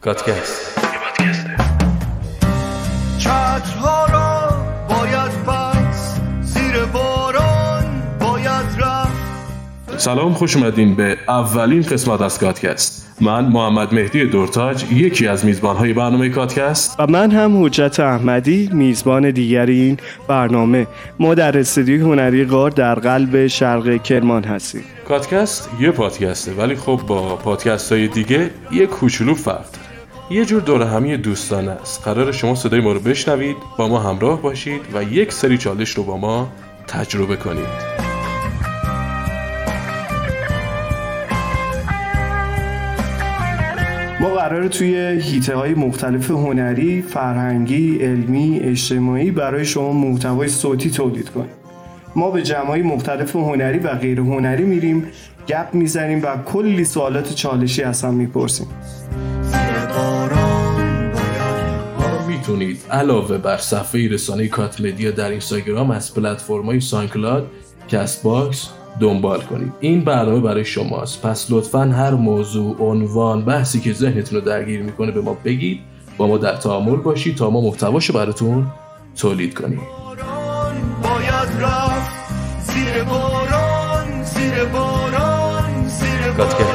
کاتکست چترها را باید بس زیر باران باید رفت. سلام خوش اومدین به اولین قسمت از کاتکست من محمد مهدی دورتاج یکی از میزبانهای برنامه کاتکست و من هم حجت احمدی میزبان دیگری این برنامه. ما در استودیوی هنری غار در قلب شرق کرمان هستیم. کاتکست یه پادکسته ولی خب با پادکست های دیگه یه کوچولو فرق یه جور دور همی دوستانه است. قرار شما صدای ما رو بشنوید با ما همراه باشید و یک سری چالش رو با ما تجربه کنید. ما قراره توی هیته های مختلف هنری، فرهنگی، علمی، اجتماعی برای شما محتوای صوتی تولید کنیم. ما به جمعای مختلف هنری و غیر هنری میریم گپ می‌زنیم و کلی سوالات چالشی از هم می‌پرسیم. می‌تونید. علاوه بر صفحه رسانه کات مدیا در اینستاگرام از پلتفرم‌های SoundCloud، Castbox دنبال کنید. این برنامه برای شماست. پس لطفا هر موضوع عنوان بحثی که ذهنتون رو درگیر می‌کنه به ما بگید. با ما در تعامل باشید تا ما محتواشو براتون تولید کنیم. باران باید رفت. زیر باران زیر باران زیر کاتکست.